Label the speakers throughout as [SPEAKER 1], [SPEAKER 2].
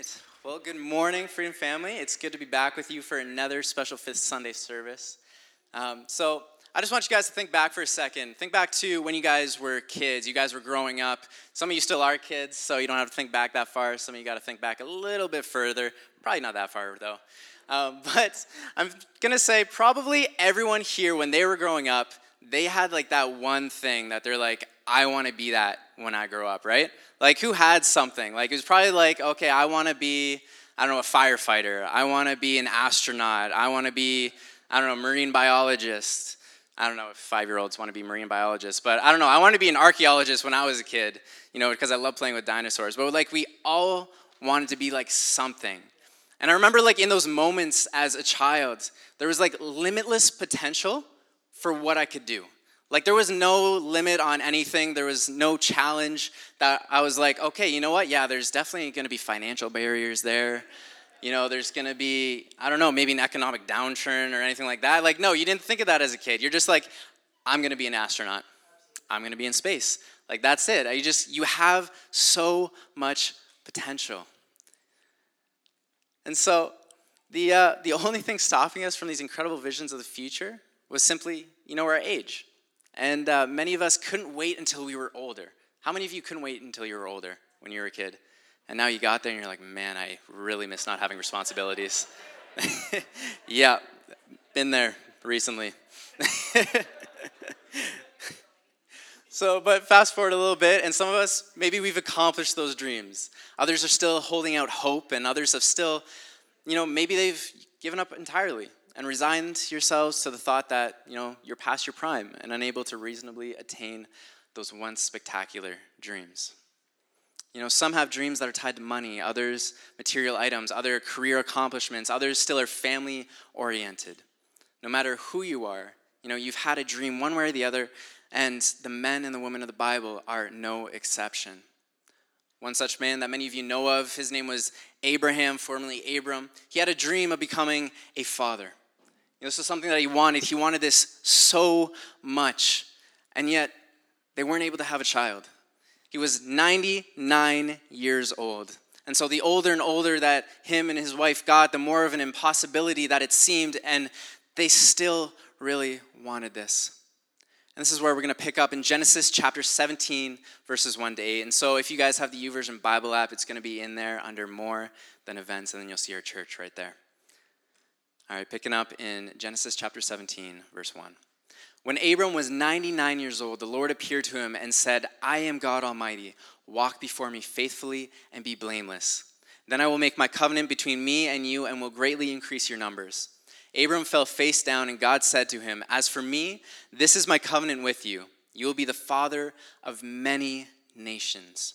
[SPEAKER 1] right. Well, good morning, Freedom Family. It's good to be back with you for another special Fifth Sunday service. Um, so, I just want you guys to think back for a second. Think back to when you guys were kids. You guys were growing up. Some of you still are kids, so you don't have to think back that far. Some of you got to think back a little bit further. Probably not that far, though. Um, but I'm going to say probably everyone here, when they were growing up, they had like that one thing that they're like, I want to be that when I grow up, right? Like, who had something? Like, it was probably like, okay, I want to be, I don't know, a firefighter. I want to be an astronaut. I want to be, I don't know, marine biologist. I don't know if five year olds want to be marine biologists, but I don't know. I wanted to be an archaeologist when I was a kid, you know, because I love playing with dinosaurs. But like, we all wanted to be like something. And I remember, like, in those moments as a child, there was like limitless potential for what I could do. Like there was no limit on anything. There was no challenge that I was like, okay, you know what? Yeah, there's definitely going to be financial barriers there. You know, there's going to be I don't know, maybe an economic downturn or anything like that. Like no, you didn't think of that as a kid. You're just like I'm going to be an astronaut. I'm going to be in space. Like that's it. You just you have so much potential. And so the uh, the only thing stopping us from these incredible visions of the future was simply, you know, our age. And uh, many of us couldn't wait until we were older. How many of you couldn't wait until you were older when you were a kid? And now you got there and you're like, man, I really miss not having responsibilities. yeah, been there recently. so, but fast forward a little bit, and some of us, maybe we've accomplished those dreams. Others are still holding out hope, and others have still, you know, maybe they've given up entirely and resigned yourselves to the thought that, you know, you're past your prime and unable to reasonably attain those once spectacular dreams. You know, some have dreams that are tied to money, others material items, other career accomplishments, others still are family oriented. No matter who you are, you know, you've had a dream one way or the other, and the men and the women of the Bible are no exception. One such man that many of you know of, his name was Abraham, formerly Abram. He had a dream of becoming a father. This was something that he wanted. He wanted this so much. And yet, they weren't able to have a child. He was 99 years old. And so, the older and older that him and his wife got, the more of an impossibility that it seemed. And they still really wanted this. And this is where we're going to pick up in Genesis chapter 17, verses 1 to 8. And so, if you guys have the YouVersion Bible app, it's going to be in there under more than events, and then you'll see our church right there. All right, picking up in Genesis chapter 17, verse 1. When Abram was 99 years old, the Lord appeared to him and said, I am God Almighty. Walk before me faithfully and be blameless. Then I will make my covenant between me and you and will greatly increase your numbers. Abram fell face down, and God said to him, As for me, this is my covenant with you. You will be the father of many nations.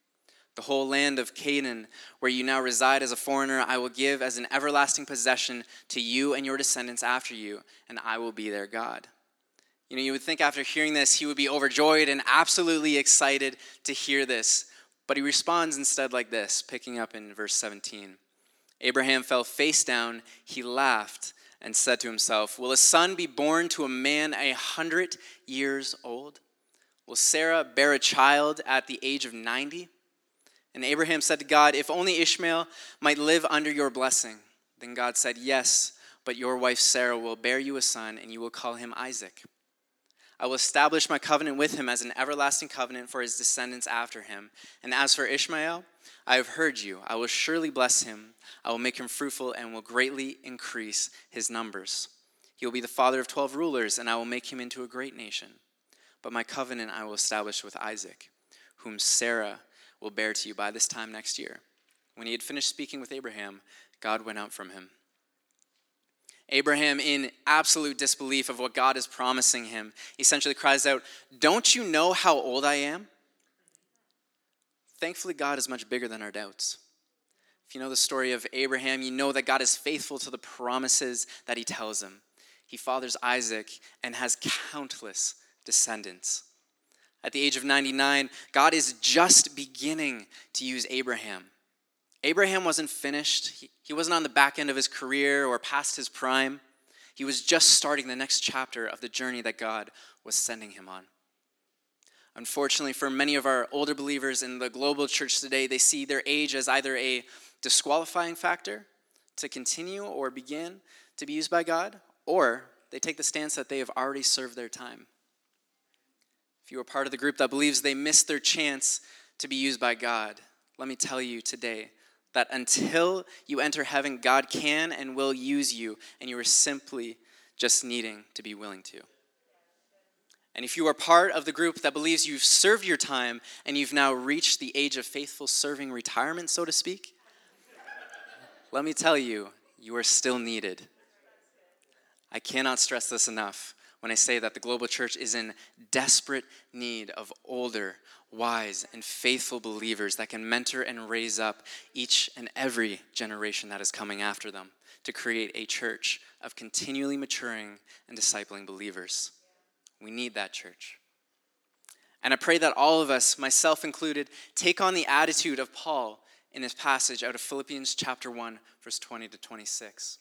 [SPEAKER 1] The whole land of Canaan, where you now reside as a foreigner, I will give as an everlasting possession to you and your descendants after you, and I will be their God. You know, you would think after hearing this, he would be overjoyed and absolutely excited to hear this. But he responds instead like this, picking up in verse 17. Abraham fell face down, he laughed, and said to himself, Will a son be born to a man a hundred years old? Will Sarah bear a child at the age of 90? And Abraham said to God, If only Ishmael might live under your blessing. Then God said, Yes, but your wife Sarah will bear you a son, and you will call him Isaac. I will establish my covenant with him as an everlasting covenant for his descendants after him. And as for Ishmael, I have heard you. I will surely bless him. I will make him fruitful and will greatly increase his numbers. He will be the father of twelve rulers, and I will make him into a great nation. But my covenant I will establish with Isaac, whom Sarah will bear to you by this time next year. When he had finished speaking with Abraham, God went out from him. Abraham, in absolute disbelief of what God is promising him, essentially cries out, Don't you know how old I am? Thankfully, God is much bigger than our doubts. If you know the story of Abraham, you know that God is faithful to the promises that he tells him. he fathers Isaac and has countless descendants. At the age of 99, God is just beginning to use Abraham. Abraham wasn't finished, he, wasn't on the back end of his career or past his prime. He was just starting the next chapter of the journey that God was sending him on. Unfortunately, for many of our older believers in the global church today, they see their age as either a disqualifying factor to continue or begin to be used by God, or they take the stance that they have already served their time. You are part of the group that believes they missed their chance to be used by God, let me tell you today that until you enter heaven, God can and will use you, and you are simply just needing to be willing to. And if you are part of the group that believes you've served your time and you've now reached the age of faithful serving retirement, so to speak, let me tell you, you are still needed. I cannot stress this enough when I say that the global church is in desperate need of older, wise, and faithful believers that can mentor and raise up each and every generation that is coming after them to create a church of continually maturing and discipling believers. We need that church. And I pray that all of us, myself included, take on the attitude of Paul in this passage out of Philippians chapter 1, verse 20 to 26.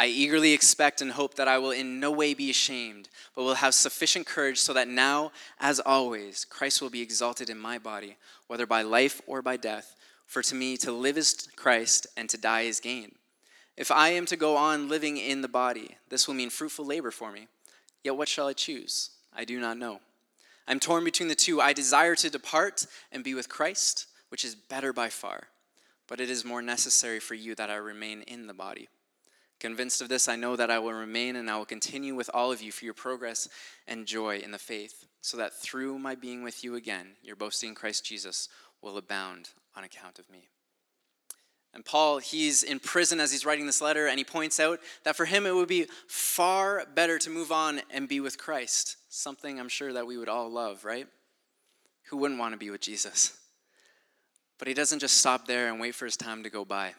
[SPEAKER 1] I eagerly expect and hope that I will in no way be ashamed, but will have sufficient courage so that now, as always, Christ will be exalted in my body, whether by life or by death. For to me, to live is Christ, and to die is gain. If I am to go on living in the body, this will mean fruitful labor for me. Yet what shall I choose? I do not know. I'm torn between the two. I desire to depart and be with Christ, which is better by far, but it is more necessary for you that I remain in the body. Convinced of this, I know that I will remain and I will continue with all of you for your progress and joy in the faith, so that through my being with you again, your boasting in Christ Jesus will abound on account of me. And Paul, he's in prison as he's writing this letter, and he points out that for him it would be far better to move on and be with Christ. Something I'm sure that we would all love, right? Who wouldn't want to be with Jesus? But he doesn't just stop there and wait for his time to go by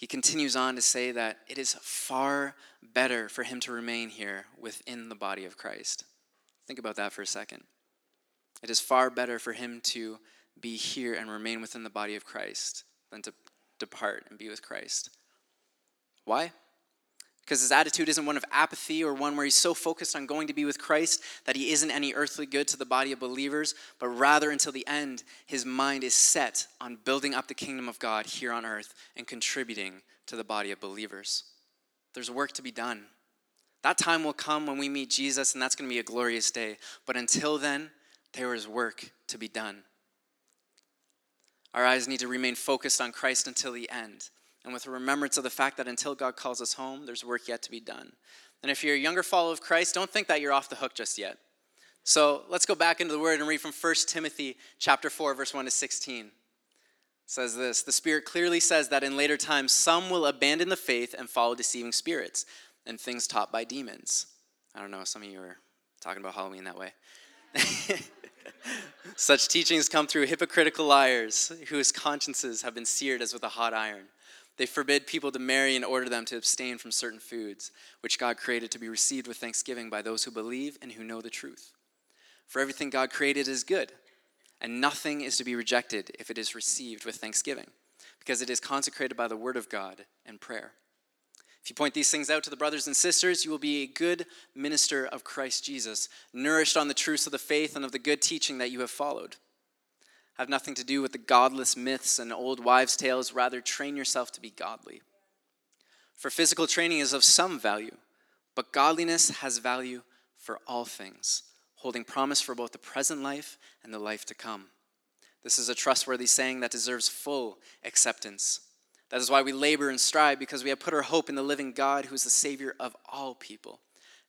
[SPEAKER 1] he continues on to say that it is far better for him to remain here within the body of Christ. Think about that for a second. It is far better for him to be here and remain within the body of Christ than to depart and be with Christ. Why? Because his attitude isn't one of apathy or one where he's so focused on going to be with Christ that he isn't any earthly good to the body of believers, but rather until the end, his mind is set on building up the kingdom of God here on earth and contributing to the body of believers. There's work to be done. That time will come when we meet Jesus, and that's going to be a glorious day. But until then, there is work to be done. Our eyes need to remain focused on Christ until the end and with a remembrance of the fact that until God calls us home, there's work yet to be done. And if you're a younger follower of Christ, don't think that you're off the hook just yet. So let's go back into the word and read from 1 Timothy chapter 4, verse 1 to 16. It says this The Spirit clearly says that in later times some will abandon the faith and follow deceiving spirits and things taught by demons. I don't know, some of you are talking about Halloween that way. Such teachings come through hypocritical liars whose consciences have been seared as with a hot iron. They forbid people to marry and order them to abstain from certain foods, which God created to be received with thanksgiving by those who believe and who know the truth. For everything God created is good, and nothing is to be rejected if it is received with thanksgiving, because it is consecrated by the word of God and prayer. If you point these things out to the brothers and sisters, you will be a good minister of Christ Jesus, nourished on the truths of the faith and of the good teaching that you have followed have nothing to do with the godless myths and old wives' tales. Rather, train yourself to be godly. For physical training is of some value, but godliness has value for all things, holding promise for both the present life and the life to come. This is a trustworthy saying that deserves full acceptance. That is why we labor and strive, because we have put our hope in the living God who is the Savior of all people,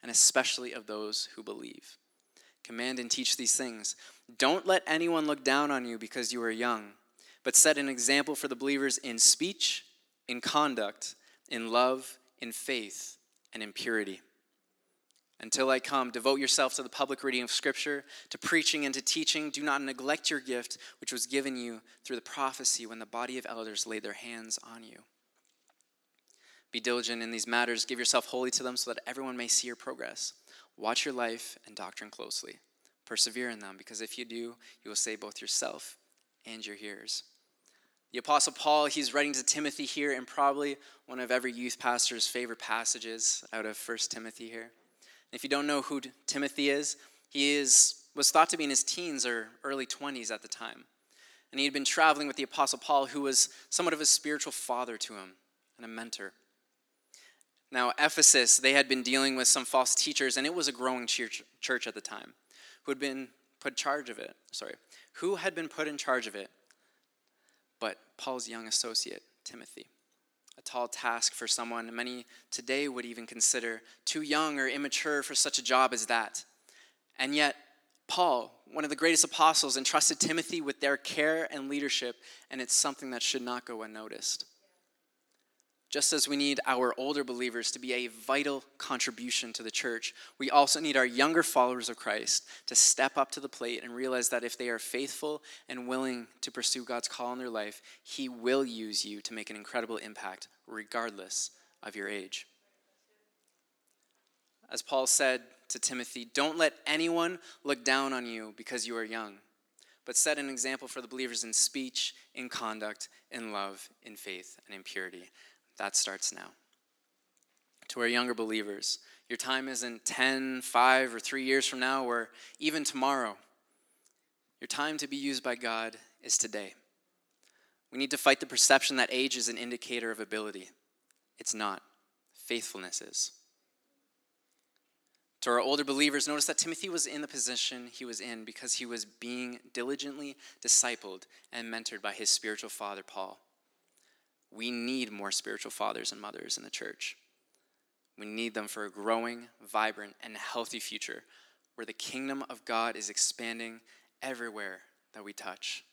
[SPEAKER 1] and especially of those who believe. Command and teach these things. Don't let anyone look down on you because you are young, but set an example for the believers in speech, in conduct, in love, in faith, and in purity. Until I come, devote yourself to the public reading of Scripture, to preaching and to teaching. Do not neglect your gift, which was given you through the prophecy when the body of elders laid their hands on you. Be diligent in these matters, give yourself wholly to them so that everyone may see your progress. Watch your life and doctrine closely. Persevere in them, because if you do, you will save both yourself and your hearers. The Apostle Paul, he's writing to Timothy here in probably one of every youth pastor's favorite passages out of 1 Timothy here. And if you don't know who Timothy is, he is, was thought to be in his teens or early 20s at the time. And he had been traveling with the Apostle Paul, who was somewhat of a spiritual father to him and a mentor. Now, Ephesus, they had been dealing with some false teachers, and it was a growing church, at the time, who had been put in charge of it. Sorry, who had been put in charge of it? But Paul's young associate, Timothy. A tall task for someone many today would even consider too young or immature for such a job as that. And yet, Paul, one of the greatest apostles, entrusted Timothy with their care and leadership, and it's something that should not go unnoticed. Just as we need our older believers to be a vital contribution to the church, we also need our younger followers of Christ to step up to the plate and realize that if they are faithful and willing to pursue God's call in their life, He will use you to make an incredible impact, regardless of your age. As Paul said to Timothy, don't let anyone look down on you because you are young, but set an example for the believers in speech, in conduct, in love, in faith, and in purity. That starts now. To our younger believers, your time isn't 10, 5, or 3 years from now, or even tomorrow. Your time to be used by God is today. We need to fight the perception that age is an indicator of ability. It's not. Faithfulness is. To our older believers, notice that Timothy was in the position he was in because he was being diligently discipled and mentored by his spiritual father, Paul. We need more spiritual fathers and mothers in the church. We need them for a growing, vibrant, and healthy future where the kingdom of God is expanding everywhere that we touch.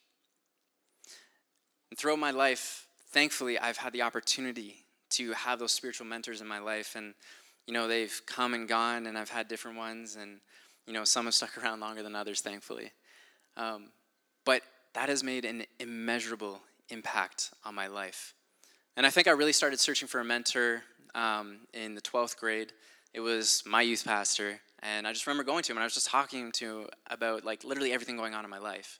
[SPEAKER 1] And throughout my life, thankfully, I've had the opportunity to have those spiritual mentors in my life. And, you know, they've come and gone, and I've had different ones. And, you know, some have stuck around longer than others, thankfully. Um, but that has made an immeasurable impact on my life. And I think I really started searching for a mentor um, in the 12th grade. It was my youth pastor, and I just remember going to him and I was just talking to him about like literally everything going on in my life.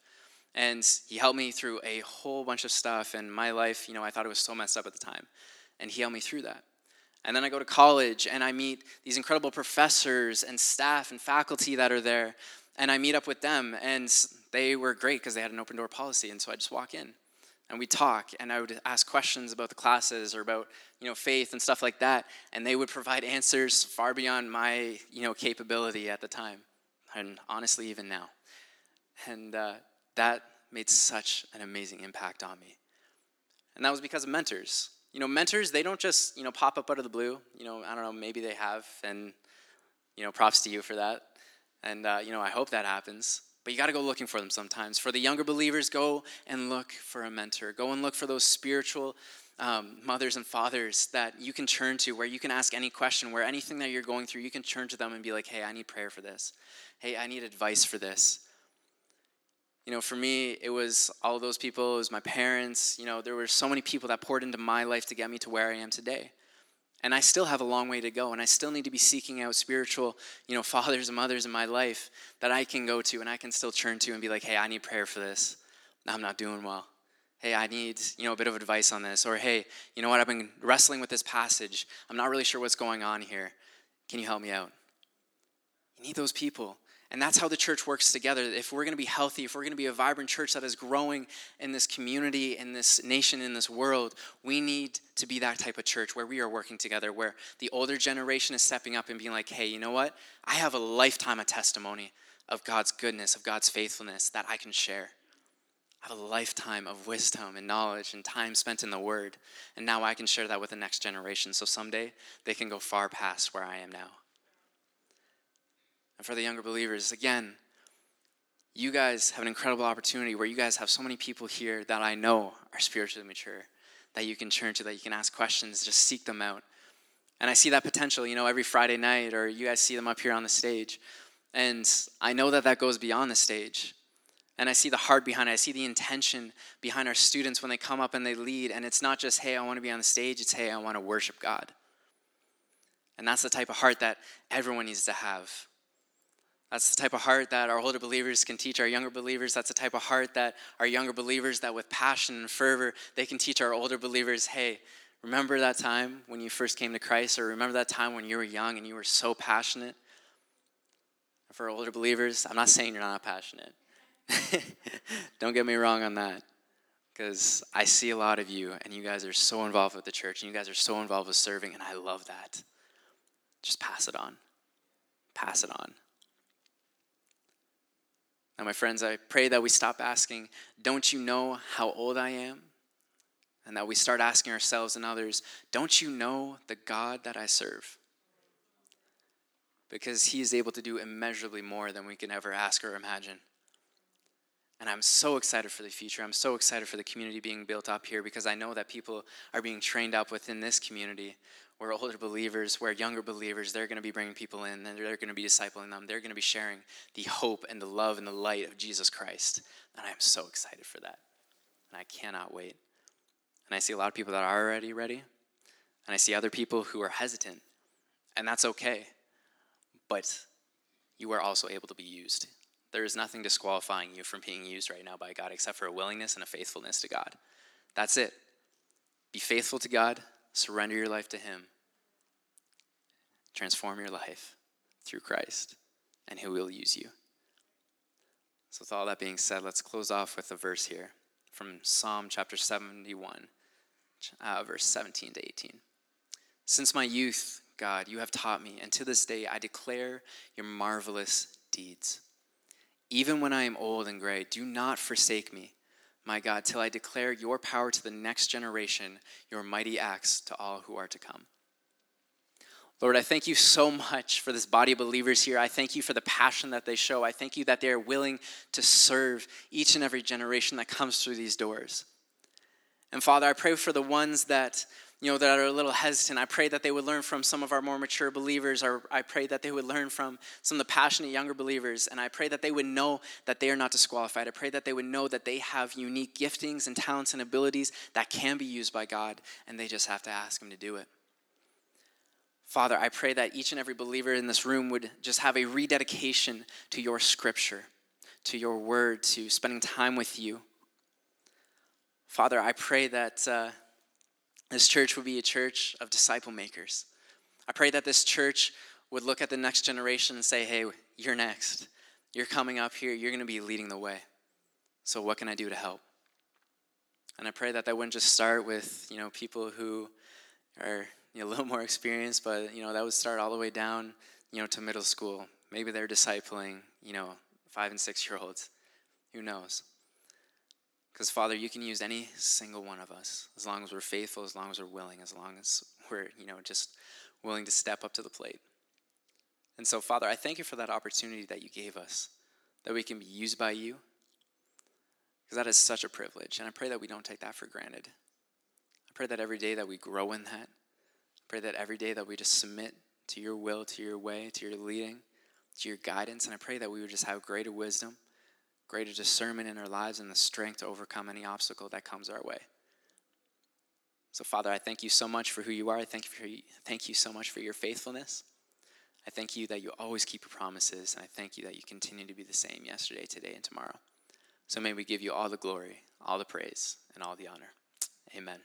[SPEAKER 1] And he helped me through a whole bunch of stuff, and my life, you know, I thought it was so messed up at the time. And he helped me through that. And then I go to college and I meet these incredible professors and staff and faculty that are there. And I meet up with them, and they were great because they had an open door policy. And so I just walk in and we talk and i would ask questions about the classes or about you know faith and stuff like that and they would provide answers far beyond my you know capability at the time and honestly even now. And uh, that made such an amazing impact on me. And that was because of mentors. You know mentors they don't just you know pop up out of the blue. You know i don't know maybe they have and you know props to you for that. And uh, you know i hope that happens but you got to go looking for them sometimes. For the younger believers, go and look for a mentor. Go and look for those spiritual um, mothers and fathers that you can turn to, where you can ask any question, where anything that you're going through, you can turn to them and be like, hey, I need prayer for this. Hey, I need advice for this. You know, for me, it was all those people, it was my parents. You know, there were so many people that poured into my life to get me to where I am today. And I still have a long way to go, and I still need to be seeking out spiritual, you know, fathers and mothers in my life that I can go to and I can still turn to and be like, hey, I need prayer for this. I'm not doing well. Hey, I need, you know, a bit of advice on this. Or hey, you know what, I've been wrestling with this passage. I'm not really sure what's going on here. Can you help me out? You need those people. And that's how the church works together. If we're going to be healthy, if we're going to be a vibrant church that is growing in this community, in this nation, in this world, we need to be that type of church where we are working together, where the older generation is stepping up and being like, hey, you know what? I have a lifetime of testimony of God's goodness, of God's faithfulness that I can share. I have a lifetime of wisdom and knowledge and time spent in the Word. And now I can share that with the next generation. So someday they can go far past where I am now. And for the younger believers, again, you guys have an incredible opportunity where you guys have so many people here that I know are spiritually mature that you can turn to, that you can ask questions, just seek them out. And I see that potential, you know, every Friday night, or you guys see them up here on the stage. And I know that that goes beyond the stage. And I see the heart behind it. I see the intention behind our students when they come up and they lead. And it's not just, hey, I want to be on the stage. It's, hey, I want to worship God. And that's the type of heart that everyone needs to have. That's the type of heart that our older believers can teach our younger believers. That's the type of heart that our younger believers, that with passion and fervor, they can teach our older believers hey, remember that time when you first came to Christ, or remember that time when you were young and you were so passionate? For older believers, I'm not saying you're not passionate. Don't get me wrong on that. Because I see a lot of you, and you guys are so involved with the church, and you guys are so involved with serving, and I love that. Just pass it on. Pass it on. Now, my friends, I pray that we stop asking, Don't you know how old I am? And that we start asking ourselves and others, Don't you know the God that I serve? Because He is able to do immeasurably more than we can ever ask or imagine. And I'm so excited for the future. I'm so excited for the community being built up here because I know that people are being trained up within this community where older believers, where younger believers, they're going to be bringing people in and they're going to be discipling them. They're going to be sharing the hope and the love and the light of Jesus Christ. And I'm so excited for that. And I cannot wait. And I see a lot of people that are already ready. And I see other people who are hesitant. And that's okay. But you are also able to be used. There is nothing disqualifying you from being used right now by God except for a willingness and a faithfulness to God. That's it. Be faithful to God, surrender your life to Him, transform your life through Christ, and He will use you. So, with all that being said, let's close off with a verse here from Psalm chapter 71, uh, verse 17 to 18. Since my youth, God, you have taught me, and to this day I declare your marvelous deeds. Even when I am old and gray, do not forsake me, my God, till I declare your power to the next generation, your mighty acts to all who are to come. Lord, I thank you so much for this body of believers here. I thank you for the passion that they show. I thank you that they are willing to serve each and every generation that comes through these doors. And Father, I pray for the ones that you know, that are a little hesitant. I pray that they would learn from some of our more mature believers, or I pray that they would learn from some of the passionate younger believers, and I pray that they would know that they are not disqualified. I pray that they would know that they have unique giftings and talents and abilities that can be used by God, and they just have to ask Him to do it. Father, I pray that each and every believer in this room would just have a rededication to your scripture, to your word, to spending time with you. Father, I pray that. Uh, this church would be a church of disciple makers. I pray that this church would look at the next generation and say, hey, you're next. You're coming up here. You're going to be leading the way. So, what can I do to help? And I pray that that wouldn't just start with, you know, people who are you know, a little more experienced, but, you know, that would start all the way down, you know, to middle school. Maybe they're discipling, you know, five and six year olds. Who knows? Because, Father, you can use any single one of us as long as we're faithful, as long as we're willing, as long as we're, you know, just willing to step up to the plate. And so, Father, I thank you for that opportunity that you gave us, that we can be used by you, because that is such a privilege. And I pray that we don't take that for granted. I pray that every day that we grow in that, I pray that every day that we just submit to your will, to your way, to your leading, to your guidance. And I pray that we would just have greater wisdom greater discernment in our lives and the strength to overcome any obstacle that comes our way. So, Father, I thank you so much for who you are. I thank you, for, thank you so much for your faithfulness. I thank you that you always keep your promises, and I thank you that you continue to be the same yesterday, today, and tomorrow. So may we give you all the glory, all the praise, and all the honor. Amen.